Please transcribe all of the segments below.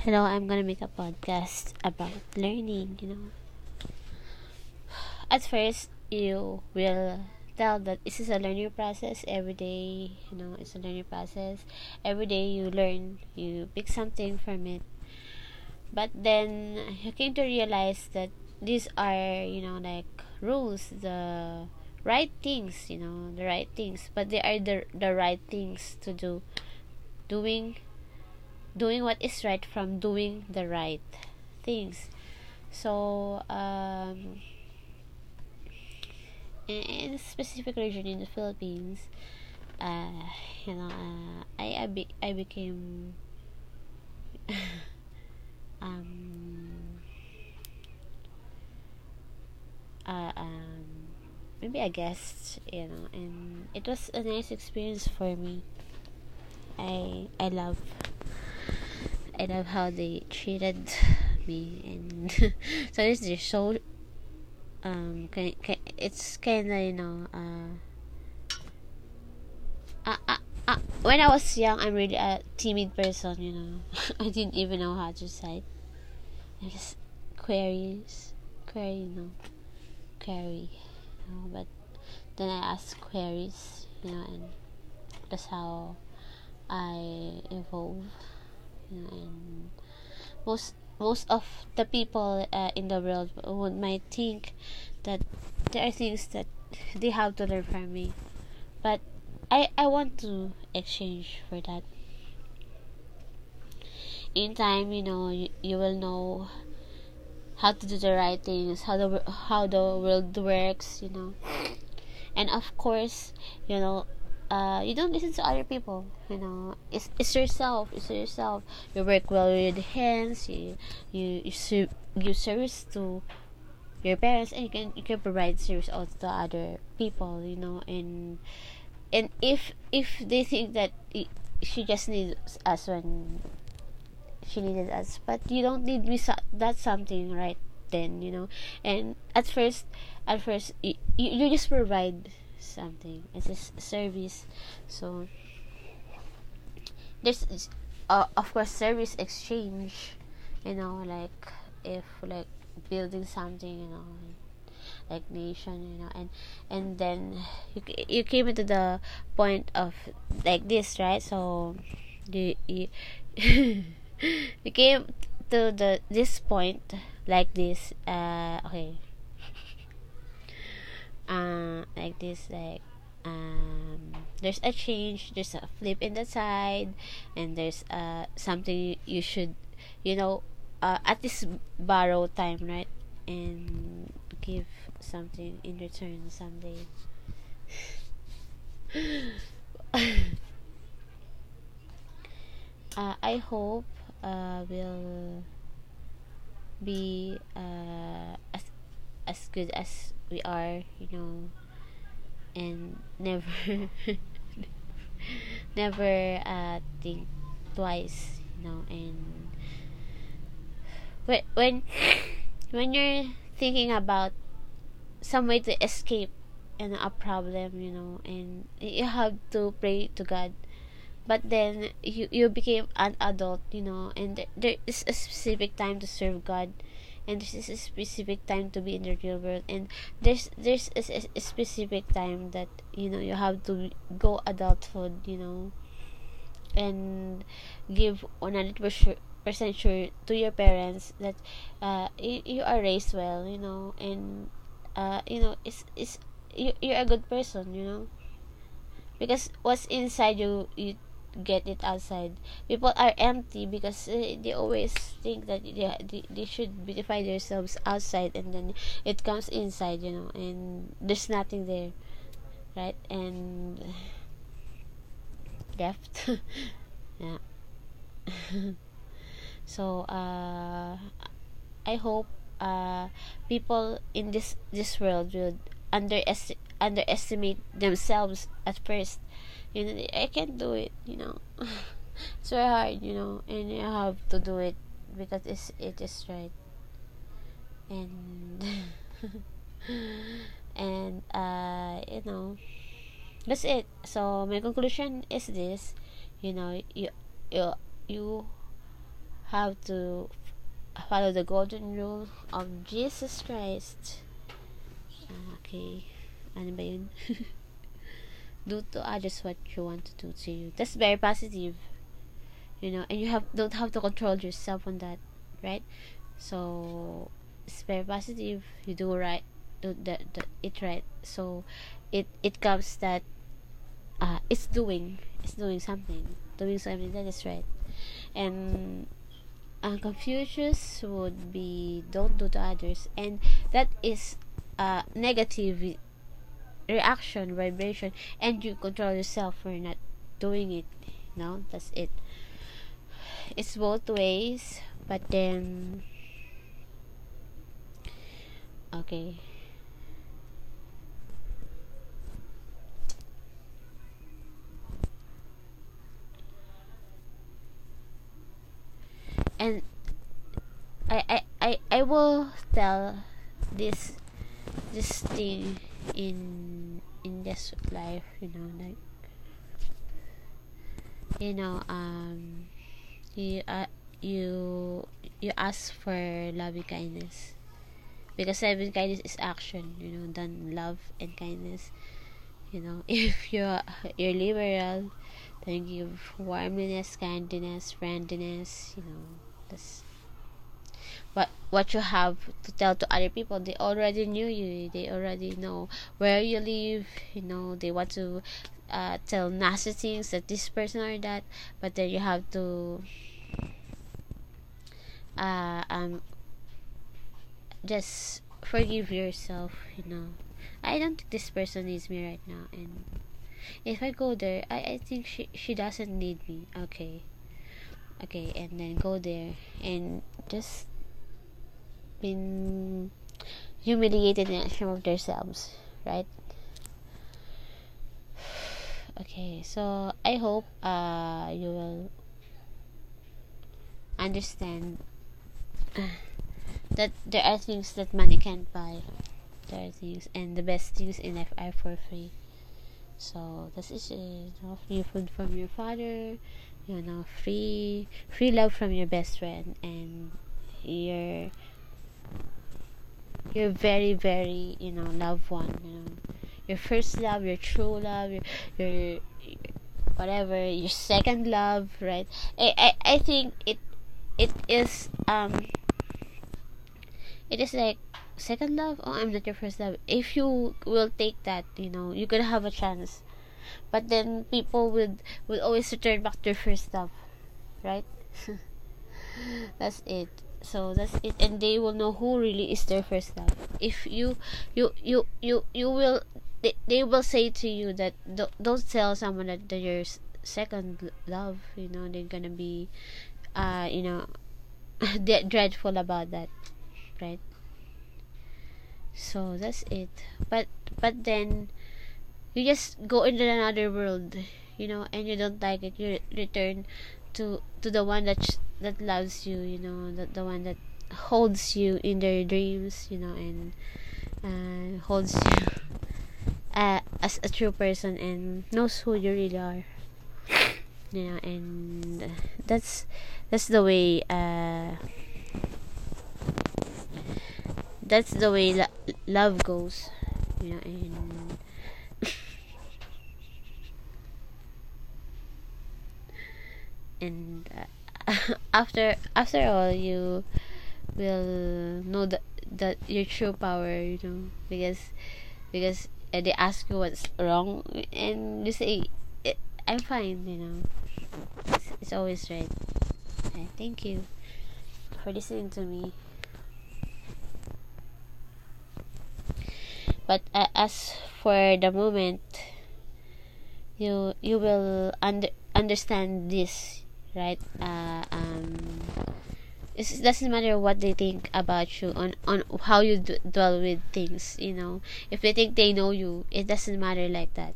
hello, I'm gonna make a podcast about learning, you know. At first, you will tell that this is a learning process every day, you know, it's a learning process. Every day you learn, you pick something from it. But then you came to realize that these are, you know, like rules, the right things, you know, the right things, but they are the the right things to do. Doing doing what is right from doing the right things. So, um, in, in a specific region in the Philippines, uh, you know, uh, I I, be, I became um, uh, um, maybe a guest, you know, and it was a nice experience for me. I I love I love how they treated me, and so this is so um, it's kind of you know uh, uh, uh, uh, when I was young, I'm really a timid person. You know, I didn't even know how to say. I just queries, query, you know, query. You know, but then I ask queries, you know, and that's how I evolve and most most of the people uh, in the world would might think that there are things that they have to learn from me. But i i want to exchange for that. In time you know you, you will know how to do the right things how the how the world works you know. And of course you know uh, you don't listen to other people you know. It's, it's yourself it's yourself. You work well with your hands you you you, su- give service to your parents and you can you can provide service also to other people you know. And and if if they think that she just needs us when she needed us but you don't need me so- that's something right then you know. And at first at first you, you just provide something. It's a service. So there's uh, of course service exchange you know like if like building something you know like nation you know and and then you, you came into the point of like this right? So you you, you came to the this point like this uh okay uh, like this like um, there's a change there's a flip in the side and there's uh, something you should you know uh, at this borrow time right? And give something in return someday. Uh, I hope uh, will be uh, as as good as we are, you know, and never never uh, think twice, you know, and when when when you're thinking about some way to escape and a problem, you know, and you have to pray to God. But then you you became an adult, you know, and there, there is a specific time to serve God and this is a specific time to be in the real world and there's there's a, a specific time that you know you have to go adulthood you know and give 100% sure to your parents that uh, you, you are raised well you know and uh, you know it's it's you, you're a good person you know because what's inside you you get it outside. People are empty because uh, they always think that they, they, they should beautify themselves outside and then it comes inside, you know, and there's nothing there, right? And left, yeah. so uh, I hope uh, people in this this world will underestimate underestimate themselves at first you know i can't do it you know it's very hard you know and you have to do it because it's it is right and and uh you know that's it so my conclusion is this you know you you you have to follow the golden rule of Jesus Christ. Okay. Ano ba yun? Do to others what you want to do to you. That's very positive. You know, and you have don't have to control yourself on that, right? So it's very positive. You do right, do the it right. So it it comes that uh, it's doing it's doing something, doing something that is right, and uh, Confucius would be don't do to others, and that is a negative reaction, vibration, and you control yourself for not doing it. No, that's it. It's both ways, but then okay. and I, I I I will tell this this thing in in this life you know like you know um you uh, you you ask for loving kindness. Because loving kindness is action you know than love and kindness. You know if you're you're liberal then you give warmness kindness friendliness you know that's what what you have to tell to other people they already knew you they already know where you live you know they want to uh, tell nasty things that this person or that but then you have to uh, um just forgive yourself you know. I don't think this person needs me right now and if i go there i, I think she, she doesn't need me. Okay. Okay and then go there and just been humiliated in some of themselves right? Okay so i hope uh you will understand that there are things that money can't buy. There are things and the best things in life are for free. So this is it. Free food from your father. You know free free love from your best friend and your your very very you know loved one you know. Your first love your true love your, your whatever your second love right? I, I i think it it is um it is like second love? Oh i'm not your first love. If you will take that you know you're gonna have a chance. But then people would would always return back to first love right? That's it so that's it. And they will know who really is their first love. If you you you you you will they, they will say to you that don't, don't tell someone that they're your second love you know they're gonna be uh you know dreadful about that right? So that's it. But but then you just go into another world you know and you don't like it. You return to to the one that that loves you you know the, the one that holds you in their dreams you know and uh, holds you uh, as a true person and knows who you really are. You know and that's that's the way uh that's the way lo- love goes you know and and uh, after after all you will know that that your true power you know because because uh, they ask you what's wrong and you say i'm fine you know. It's, it's always right. Okay, thank you for listening to me. But uh, as for the moment you you will under understand this right? Uh, um it doesn't matter what they think about you on on how you d- dwell with things you know? If they think they know you it doesn't matter like that.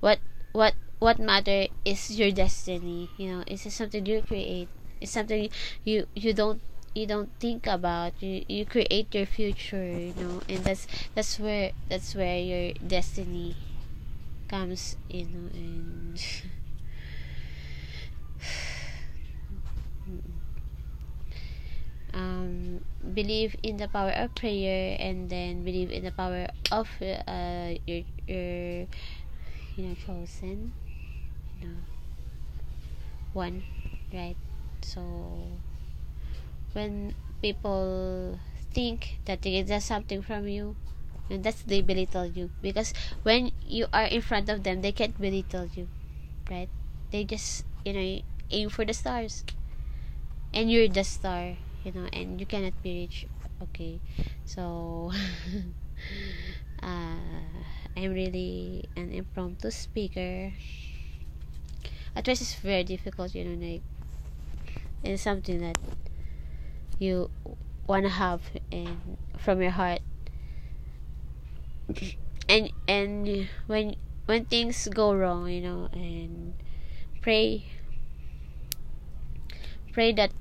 What what what matter is your destiny you know? It's something you create? It's something you you don't you don't think about. You you create your future you know? And that's that's where that's where your destiny comes you know? And um, believe in the power of prayer and then believe in the power of uh, your your you know chosen you know one right? So when people think that they get something from you and that's they belittle you. Because when you are in front of them they can't belittle you right? They just you know aim for the stars. And you're the star you know and you cannot be rich okay? So uh, i'm really an impromptu speaker. At first it's very difficult you know like it's something that you want to have in from your heart. And and when when things go wrong you know and pray pray that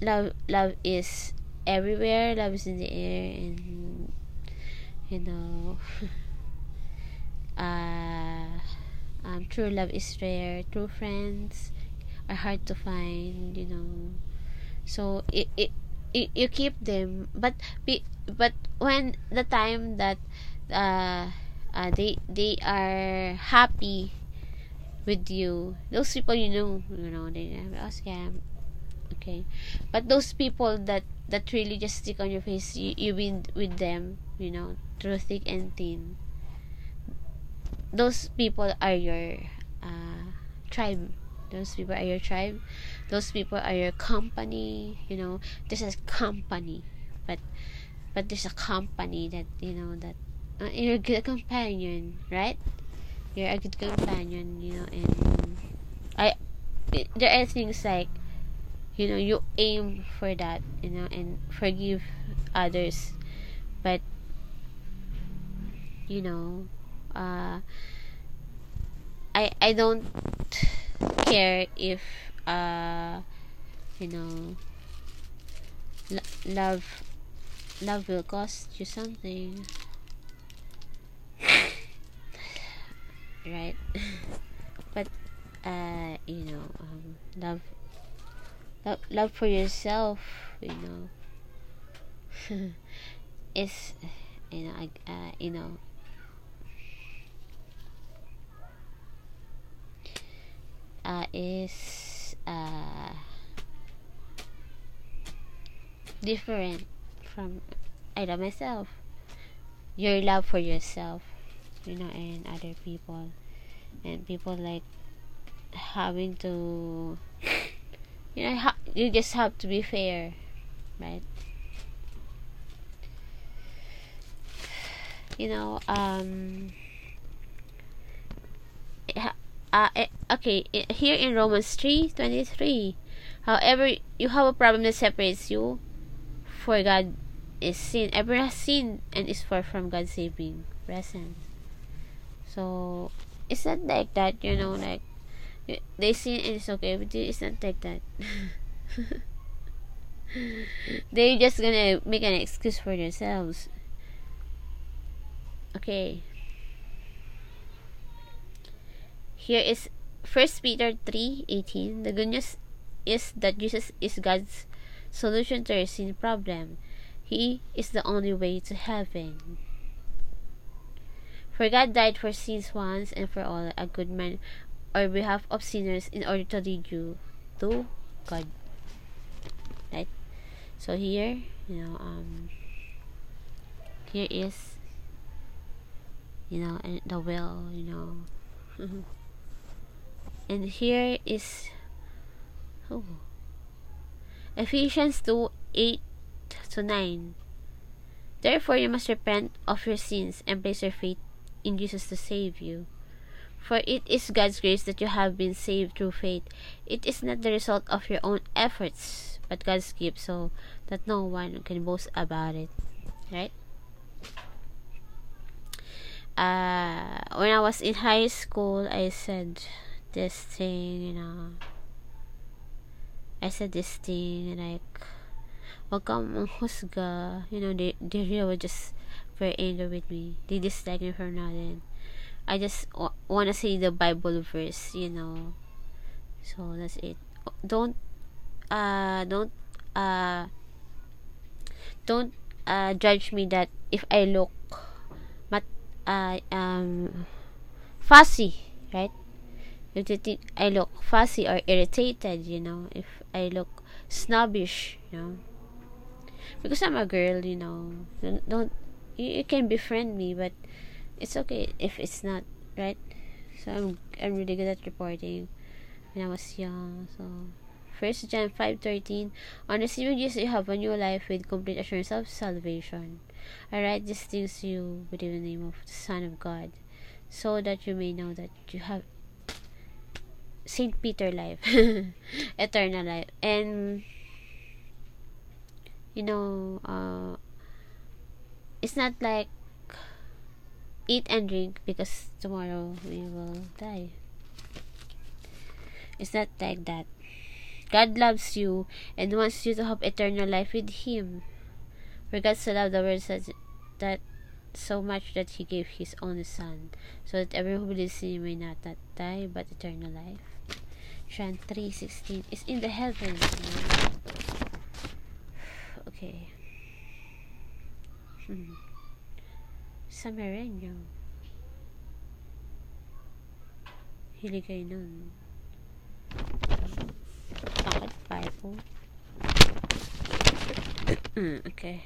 love love is everywhere. Love is in the air and you know uh um, true love is rare. True friends are hard to find you know. So it, it, it you keep them. But be, but when the time that uh, uh they they are happy with you those people you know you know they ask oh, scam okay? But those people that that really just stick on your face you, you've been with them you know through thick and thin. Those people are your uh, tribe. Those people are your tribe. Those people are your company you know. There's a company. But but there's a company that you know that uh, you're a good companion right? You're a good companion you know and i there are things like you know you aim for that you know and forgive others. But you know uh i i don't care if uh you know love love will cost you something. Right? But uh you know um, love love love for yourself you know. It's you know uh, you know. Uh, is uh, different from I love myself. Your love for yourself, you know, and other people, and people like having to, you know, you just have to be fair, right? You know, um, uh, okay, here in Romans 3:23. However, you have a problem that separates you for God is sin. Everyone has sinned and is far from God's saving presence. So, it's not like that, you know, like they sin and it's okay, but it's not like that. They're just gonna make an excuse for themselves. Okay. Here is First Peter 3:18. The good news is that Jesus is God's solution to your sin problem. He is the only way to heaven. For God died for sins once and for all, a good man on behalf of sinners in order to lead you to God. Right? So here, you know, um here is you know, the will, you know. and here is oh, Ephesians 2 8 to 9. Therefore, you must repent of your sins and place your faith in Jesus to save you. For it is God's grace that you have been saved through faith. It is not the result of your own efforts, but God's gift, so that no one can boast about it. Right? Uh, when I was in high school, I said, this thing, you know. I said this thing, like, wag kang manghusga. You know, they, they really were just very angry with me. They dislike me for nothing. I just want to say the Bible verse, you know. So, that's it. Don't, uh, don't, uh, don't uh, judge me that if I look mat uh, um fussy, right? If you think I look fussy or irritated, you know, if I look snobbish, you know, because I'm a girl, you know, don't, don't you, you can befriend me, but it's okay if it's not right. So I'm I'm really good at reporting when I was young. So First John five thirteen On receiving Jesus you have a new life with complete assurance of salvation. I write these things to you within the name of the Son of God, so that you may know that you have Saint Peter life, eternal life, and you know, uh, it's not like eat and drink because tomorrow we will die. It's not like that. God loves you and wants you to have eternal life with Him. For God so loved the world says that so much that He gave His only Son, so that everyone who believes in Him may not, not die but eternal life. John three sixteen is in the heavens. Okay. Hmm. Sa Merenyo. Hili kayo nun. Bakit mm, okay.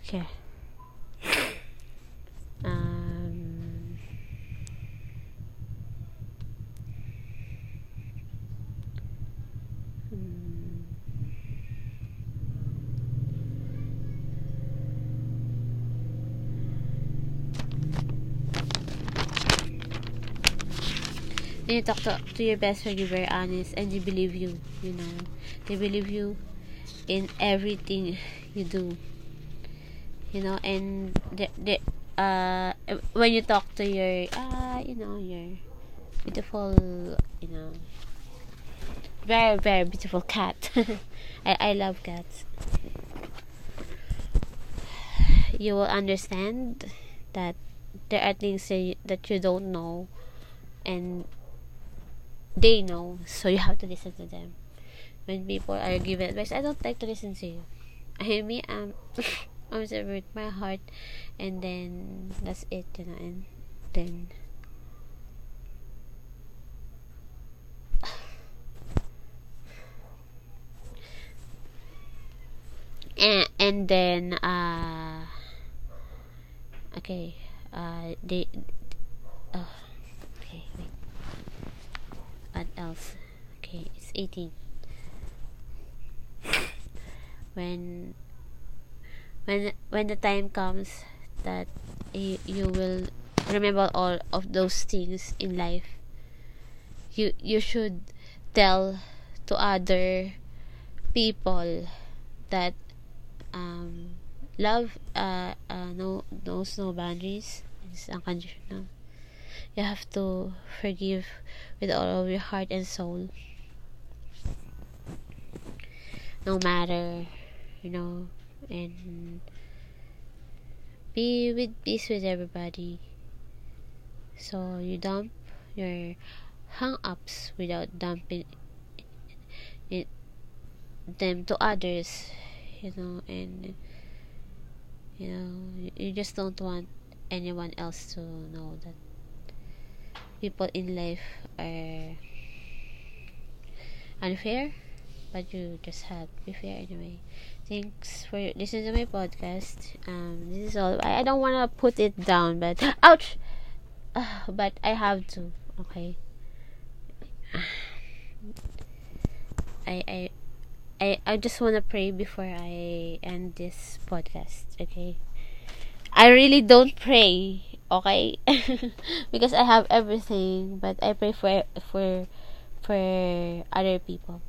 Okay. You talk to, to your best friend, you're very honest and they believe you, you know. They believe you in everything you do. You know, and the, uh, when you talk to your, uh, you know, your beautiful, you know, very, very beautiful cat. I, I love cats. You will understand that there are things that you, that you don't know and they know, so you have to listen to them. When people are giving advice, I don't like to listen to you. I mean, I'm, I'm with my heart, and then that's it, you know, and then. And, and then, uh, okay, uh, they, uh, okay, wait what else? Okay it's 18 when when when the time comes that you, you will remember all of those things in life you you should tell to other people that um, love uh, uh, no knows no boundaries. It's unconditional you have to forgive with all of your heart and soul. No matter you know and be with peace with everybody. So you dump your hang ups without dumping it them to others you know and you know you just don't want anyone else to know that people in life are unfair but you just have to be fair anyway. Thanks for listening to my podcast. Um this is all i, I don't want to put it down but ouch! Uh, but i have to okay? I i I, I just want to pray before I end this podcast, okay? I really don't pray okay. Because I have everything but I pray for for for other people.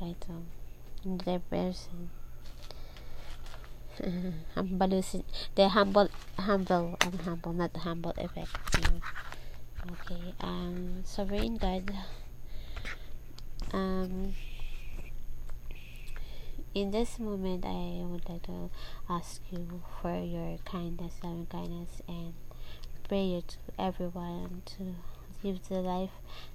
Right so their person humble the humble humble I'm humble not the humble effect okay um sovereign God um in this moment I would like to ask you for your kindness loving kindness and prayer to everyone to live the life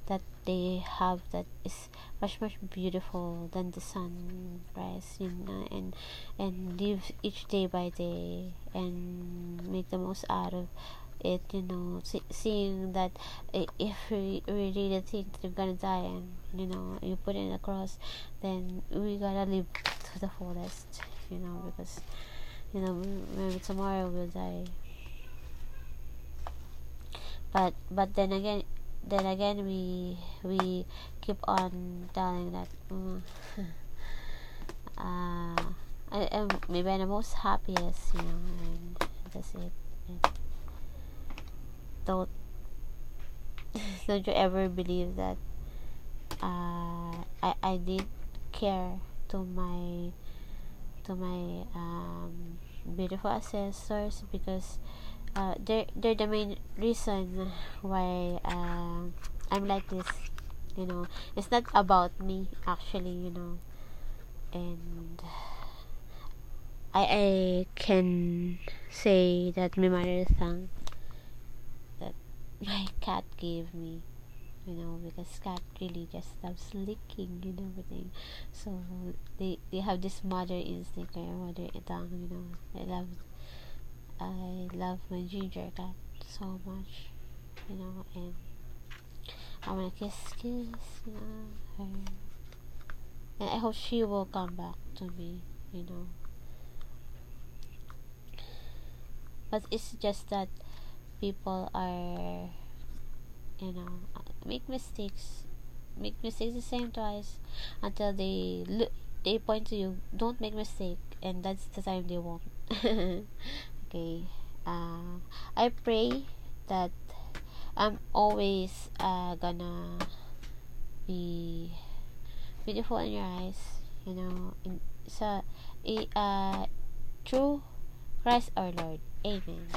that they have that is much much beautiful than the sunrise you uh, know and and live each day by day and make the most out of it you know see, seeing that eh, if we, we really think we're gonna die and you know you put it across then we gotta live to the fullest you know because you know maybe tomorrow we'll die but but then again then again we we keep on telling that mm, uh, I am maybe I'm the most happiest you know and that's it and don't don't you ever believe that uh, I I did care to my to my um, beautiful ancestors because uh, they're they're the main reason why uh, I'm like this. You know, it's not about me actually. You know, and I I can say that my mother thank that my cat gave me. You know, because cat really just loves licking and everything. So they they have this mother instinct or mother tongue. You know, I love I love my ginger cat so much, you know, and I wanna kiss, kiss, you know, her. And I hope she will come back to me, you know. But it's just that people are, you know, make mistakes, make mistakes the same twice until they look, they point to you, don't make mistake, and that's the time they won't. okay. Uh, i pray that i'm always uh, gonna be beautiful in your eyes you know in sa uh, through christ our lord. Amen